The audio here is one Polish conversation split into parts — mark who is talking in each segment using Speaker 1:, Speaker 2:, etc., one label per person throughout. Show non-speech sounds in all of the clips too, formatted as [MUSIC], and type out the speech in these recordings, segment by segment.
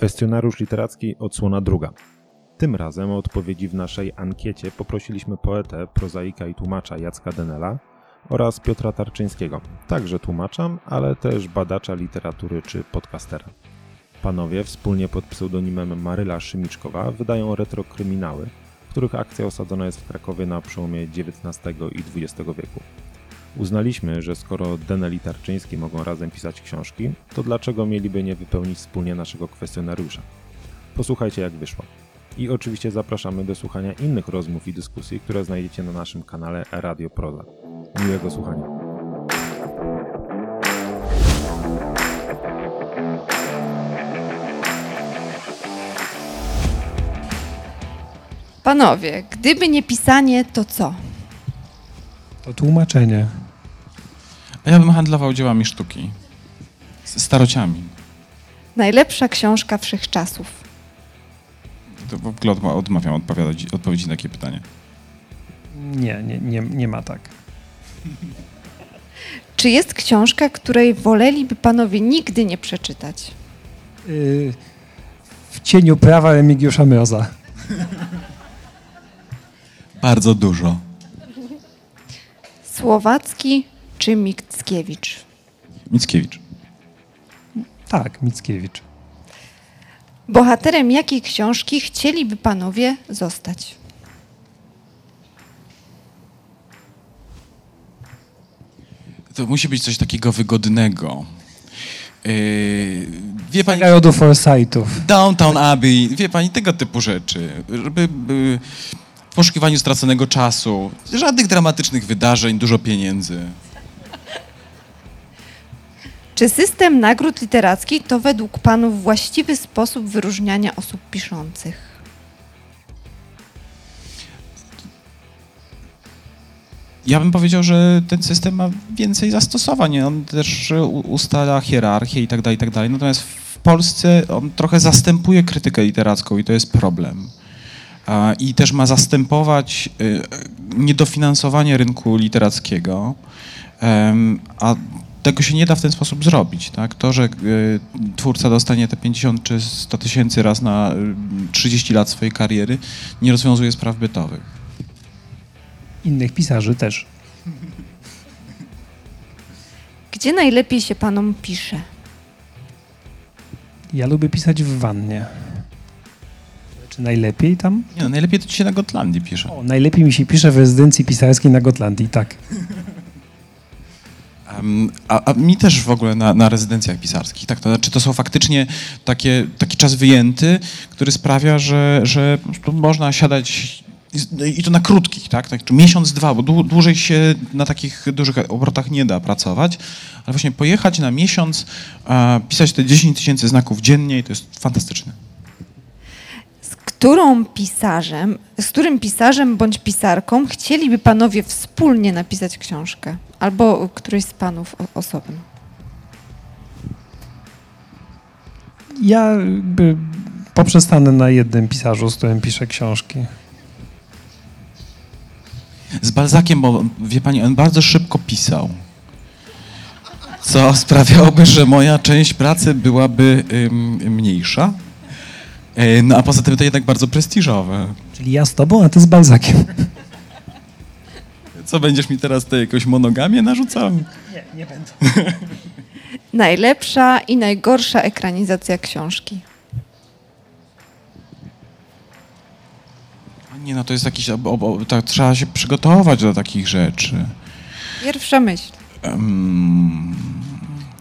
Speaker 1: Kwestionariusz literacki, odsłona druga. Tym razem o odpowiedzi w naszej ankiecie poprosiliśmy poetę, prozaika i tłumacza Jacka Denela oraz Piotra Tarczyńskiego, także tłumacza, ale też badacza literatury czy podcastera. Panowie wspólnie pod pseudonimem Maryla Szymiczkowa wydają retrokryminały, których akcja osadzona jest w Krakowie na przełomie XIX i XX wieku. Uznaliśmy, że skoro Denel i Tarczyński mogą razem pisać książki, to dlaczego mieliby nie wypełnić wspólnie naszego kwestionariusza? Posłuchajcie jak wyszło. I oczywiście zapraszamy do słuchania innych rozmów i dyskusji, które znajdziecie na naszym kanale Radio Proza. Miłego słuchania.
Speaker 2: Panowie, gdyby nie pisanie, to co?
Speaker 3: To tłumaczenie.
Speaker 4: A ja bym handlował dziełami sztuki. Z starociami.
Speaker 2: Najlepsza książka wszechczasów.
Speaker 4: To w ogóle odma- odmawiam odpowiadać, odpowiedzi na takie pytanie.
Speaker 3: Nie, nie, nie, nie ma tak. [LAUGHS]
Speaker 2: Czy jest książka, której woleliby panowie nigdy nie przeczytać?
Speaker 3: Yy, w cieniu prawa Remigiusza Mroza. [LAUGHS]
Speaker 4: Bardzo dużo.
Speaker 2: Słowacki czy Mickiewicz?
Speaker 4: Mickiewicz.
Speaker 3: Tak, Mickiewicz.
Speaker 2: Bohaterem jakiej książki chcieliby panowie zostać?
Speaker 4: To musi być coś takiego wygodnego. Yy, wie pani,
Speaker 3: rodu Forsythów.
Speaker 4: Downtown Abbey, wie pani, tego typu rzeczy. Żeby yy, w poszukiwaniu straconego czasu, żadnych dramatycznych wydarzeń, dużo pieniędzy.
Speaker 2: Czy system nagród literackich to według panów właściwy sposób wyróżniania osób piszących?
Speaker 4: Ja bym powiedział, że ten system ma więcej zastosowań. On też ustala hierarchię i tak dalej, i tak dalej. Natomiast w Polsce on trochę zastępuje krytykę literacką i to jest problem. I też ma zastępować y, niedofinansowanie rynku literackiego, a tego się nie da w ten sposób zrobić. Tak? To, że y, twórca dostanie te 50 czy 100 tysięcy raz na y, 30 lat swojej kariery, nie rozwiązuje spraw bytowych.
Speaker 3: Innych pisarzy też.
Speaker 2: Gdzie najlepiej się panom pisze?
Speaker 3: Ja lubię pisać w wannie. Czy najlepiej tam?
Speaker 4: Nie, no, najlepiej to ci się na Gotlandii pisze.
Speaker 3: O, najlepiej mi się pisze w rezydencji pisarskiej na Gotlandii, tak.
Speaker 4: A, a mi też w ogóle na, na rezydencjach pisarskich, tak, to znaczy to są faktycznie takie, taki czas wyjęty, który sprawia, że, że można siadać i, i to na krótkich, tak, tak miesiąc, dwa, bo dłu, dłużej się na takich dużych obrotach nie da pracować, ale właśnie pojechać na miesiąc, pisać te 10 tysięcy znaków dziennie i to jest fantastyczne.
Speaker 2: Z którą pisarzem, z którym pisarzem bądź pisarką chcieliby panowie wspólnie napisać książkę? Albo któryś z panów o- osobno?
Speaker 3: Ja poprzestanę na jednym pisarzu, z którym piszę książki.
Speaker 4: Z Balzakiem, bo wie pani, on bardzo szybko pisał. Co sprawiałoby, że moja część pracy byłaby ym, mniejsza. E, No a poza tym to jednak bardzo prestiżowe.
Speaker 3: Czyli ja z tobą, a ty z Balzakiem.
Speaker 4: Co będziesz mi teraz tutaj jakąś monogamię narzucał?
Speaker 3: Nie, nie będę. [LAUGHS]
Speaker 2: Najlepsza i najgorsza ekranizacja książki.
Speaker 4: Nie no, to jest jakiś, ob, ob, tak, trzeba się przygotować do takich rzeczy.
Speaker 2: Pierwsza myśl.
Speaker 4: Ym,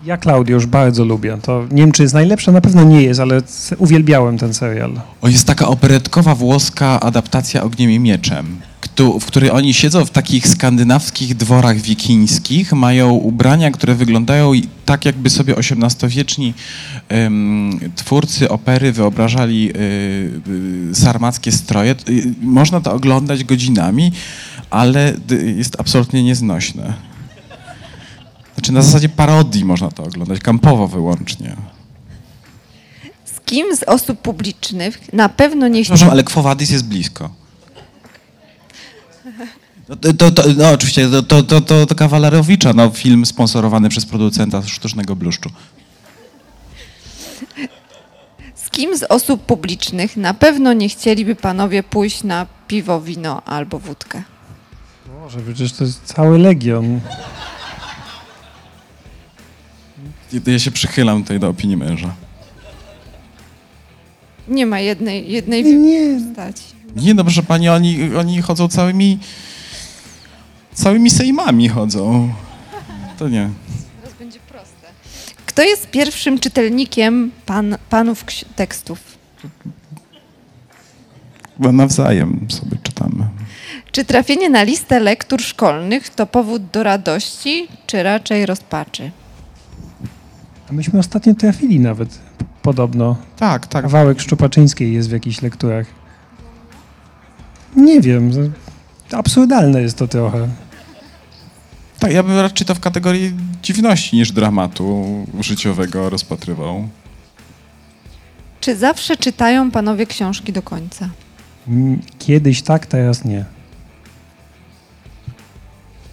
Speaker 3: Ja Klaudiusz bardzo lubię. To nie wiem, czy jest najlepsza, na pewno nie jest, ale uwielbiałem ten serial.
Speaker 4: O, jest taka operetkowa włoska adaptacja Ogniem i Mieczem, w której oni siedzą w takich skandynawskich dworach wikińskich, mają ubrania, które wyglądają tak, jakby sobie XVIII-wieczni twórcy opery wyobrażali y, y, sarmackie stroje. Y, można to oglądać godzinami, ale jest absolutnie nieznośne. Znaczy na zasadzie parodii można to oglądać, kampowo wyłącznie.
Speaker 2: Z kim z osób publicznych na pewno nie
Speaker 4: Przepraszam, ale Quo Vadis jest blisko. No, to, to, to, no oczywiście, to, to, to, to, to Kawalerowicza, no, film sponsorowany przez producenta sztucznego bluszczu.
Speaker 2: Z kim z osób publicznych na pewno nie chcieliby panowie pójść na piwo, wino albo wódkę?
Speaker 3: Boże, przecież to jest cały legion.
Speaker 4: Ja się przychylam tutaj do opinii męża.
Speaker 2: Nie ma jednej, jednej
Speaker 3: Nie,
Speaker 2: postaci.
Speaker 4: Nie no, proszę pani, oni, oni chodzą całymi, całymi sejmami chodzą. To nie.
Speaker 2: Teraz będzie proste. Kto jest pierwszym czytelnikiem pan, panów tekstów?
Speaker 4: Chyba nawzajem sobie czytamy.
Speaker 2: Czy trafienie na listę lektur szkolnych to powód do radości, czy raczej rozpaczy?
Speaker 3: A myśmy ostatnio trafili nawet, podobno.
Speaker 4: Tak, tak.
Speaker 3: Kawałek Szczupaczyńskiej jest w jakichś lekturach. Nie wiem, to- absurdalne jest to trochę.
Speaker 4: Tak, ja bym raczej to w kategorii dziwności niż dramatu życiowego rozpatrywał.
Speaker 2: Czy zawsze czytają panowie książki do końca?
Speaker 3: Mm, Kiedyś tak, teraz nie.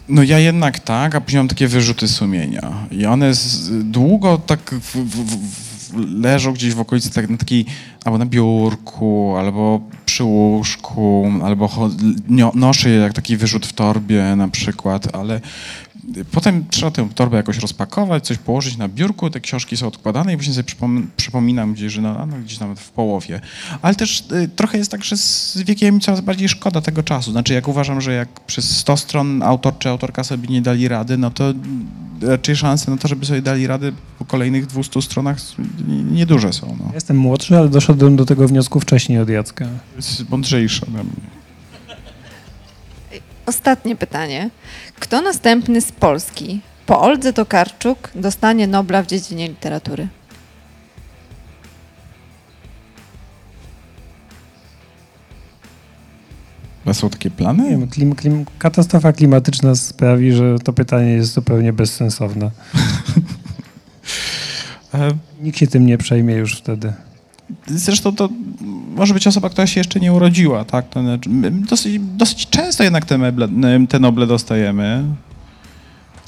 Speaker 4: No ja jednak tak, a później mam takie wyrzuty sumienia. I one z, długo tak w, w, w, leżą gdzieś w okolicy, tak na takiej, albo na biurku, albo przy łóżku, albo noszę je jak taki wyrzut w torbie na przykład, ale potem trzeba tę torbę jakoś rozpakować, coś położyć na biurku, te książki są odkładane i później sobie przypom- przypominam gdzieś, że no, no, gdzieś nawet w połowie. Ale też y, trochę jest tak, że z wiekiem coraz bardziej szkoda tego czasu. Znaczy, jak uważam, że jak przez 100 stron autor czy autorka sobie nie dali rady, no to raczej szanse na to, żeby sobie dali rady po kolejnych 200 stronach nie- nieduże są. No.
Speaker 3: Jestem młodszy, ale doszedłem do tego wniosku wcześniej od Jacka.
Speaker 4: Jest mądrzejsze ode mnie.
Speaker 2: Ostatnie pytanie. Kto następny z Polski po Oldze Tokarczuk dostanie Nobla w dziedzinie literatury?
Speaker 4: A są takie
Speaker 3: Nie
Speaker 4: plany?
Speaker 3: wiem, klim, klim, katastrofa klimatyczna sprawi, że to pytanie jest zupełnie bezsensowne. [LAUGHS] Nikt się tym nie przejmie już wtedy.
Speaker 4: Zresztą to może być osoba, która się jeszcze nie urodziła, tak? To znaczy, my dosyć, dosyć często jednak te, meble, te noble dostajemy.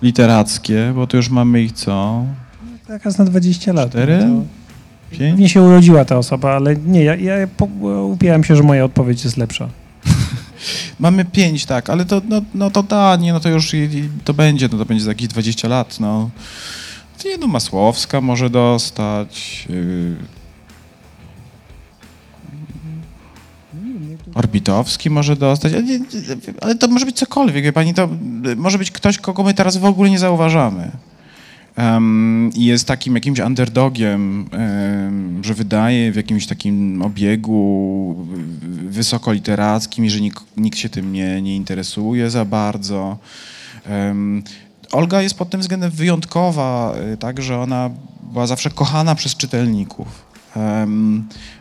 Speaker 4: Literackie, bo tu już mamy ich co?
Speaker 3: Tak raz na 20 lat.
Speaker 4: Cztery?
Speaker 3: To
Speaker 4: Pięć?
Speaker 3: Pewnie się urodziła ta osoba, ale nie, ja, ja po, upieram się, że moja odpowiedź jest lepsza. [LAUGHS]
Speaker 4: Mamy pięć, tak, ale to, no, no to da, nie, no to już to będzie, no to będzie za jakieś 20 lat, no. Nie, no Masłowska może dostać. Orbitowski może dostać, ale, ale to może być cokolwiek, wie pani, to może być ktoś, kogo my teraz w ogóle nie zauważamy. I jest takim jakimś underdogiem, em, że wydaje w jakimś takim obiegu wysokoliterackim i że nikt, nikt się tym nie, nie interesuje za bardzo. Em, Olga jest pod tym względem wyjątkowa, y, tak, że ona była zawsze kochana przez czytelników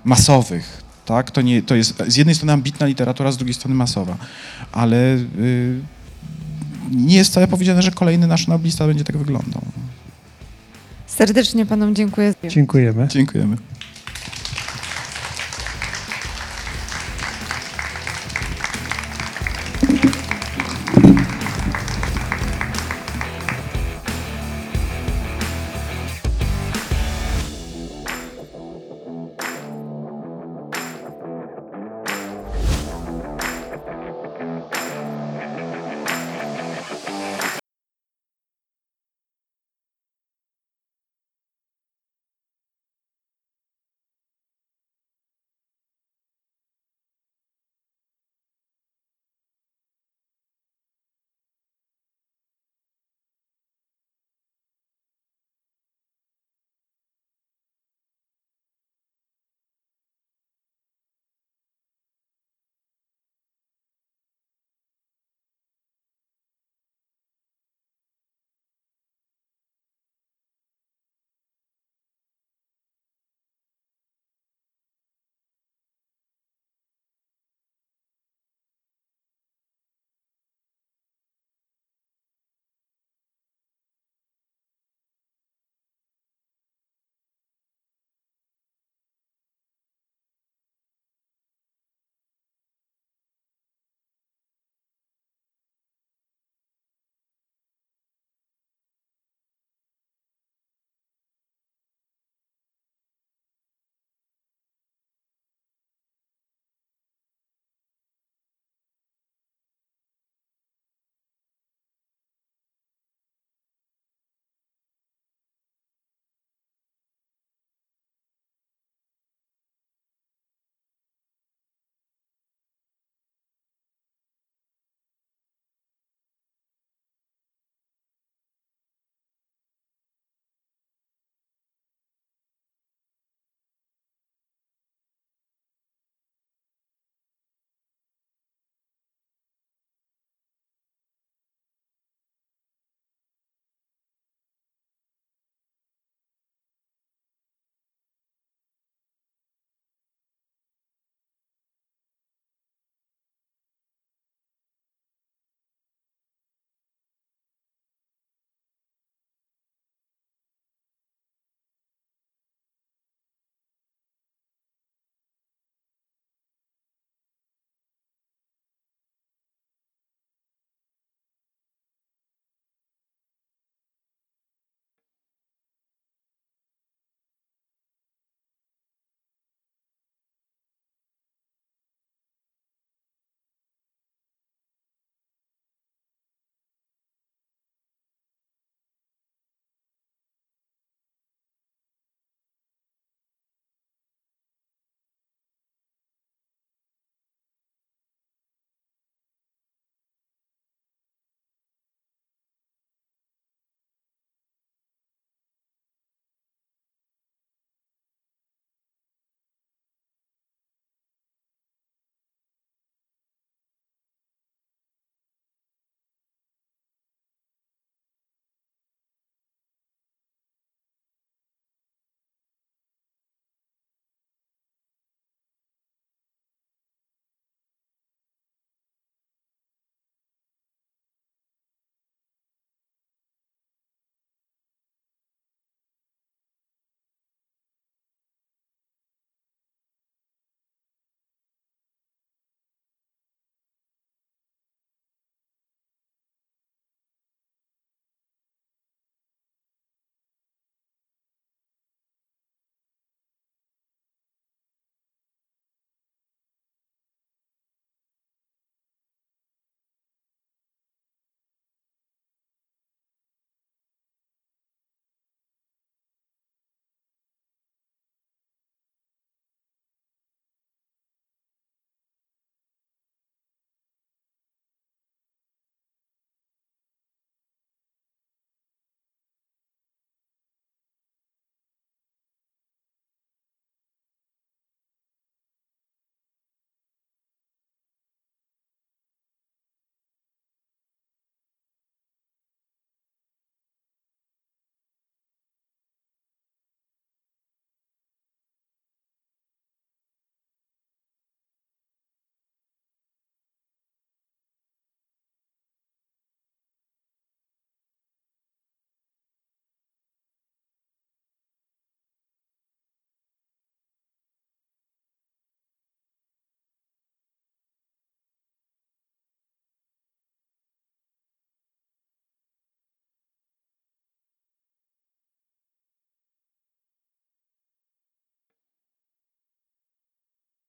Speaker 4: masowych. Tak? To, nie, to jest z jednej strony ambitna literatura, z drugiej strony masowa, ale y, nie jest wcale powiedziane, że kolejny nasz noblista będzie tak wyglądał.
Speaker 2: Serdecznie panom dziękuję.
Speaker 3: Dziękujemy.
Speaker 4: Dziękujemy.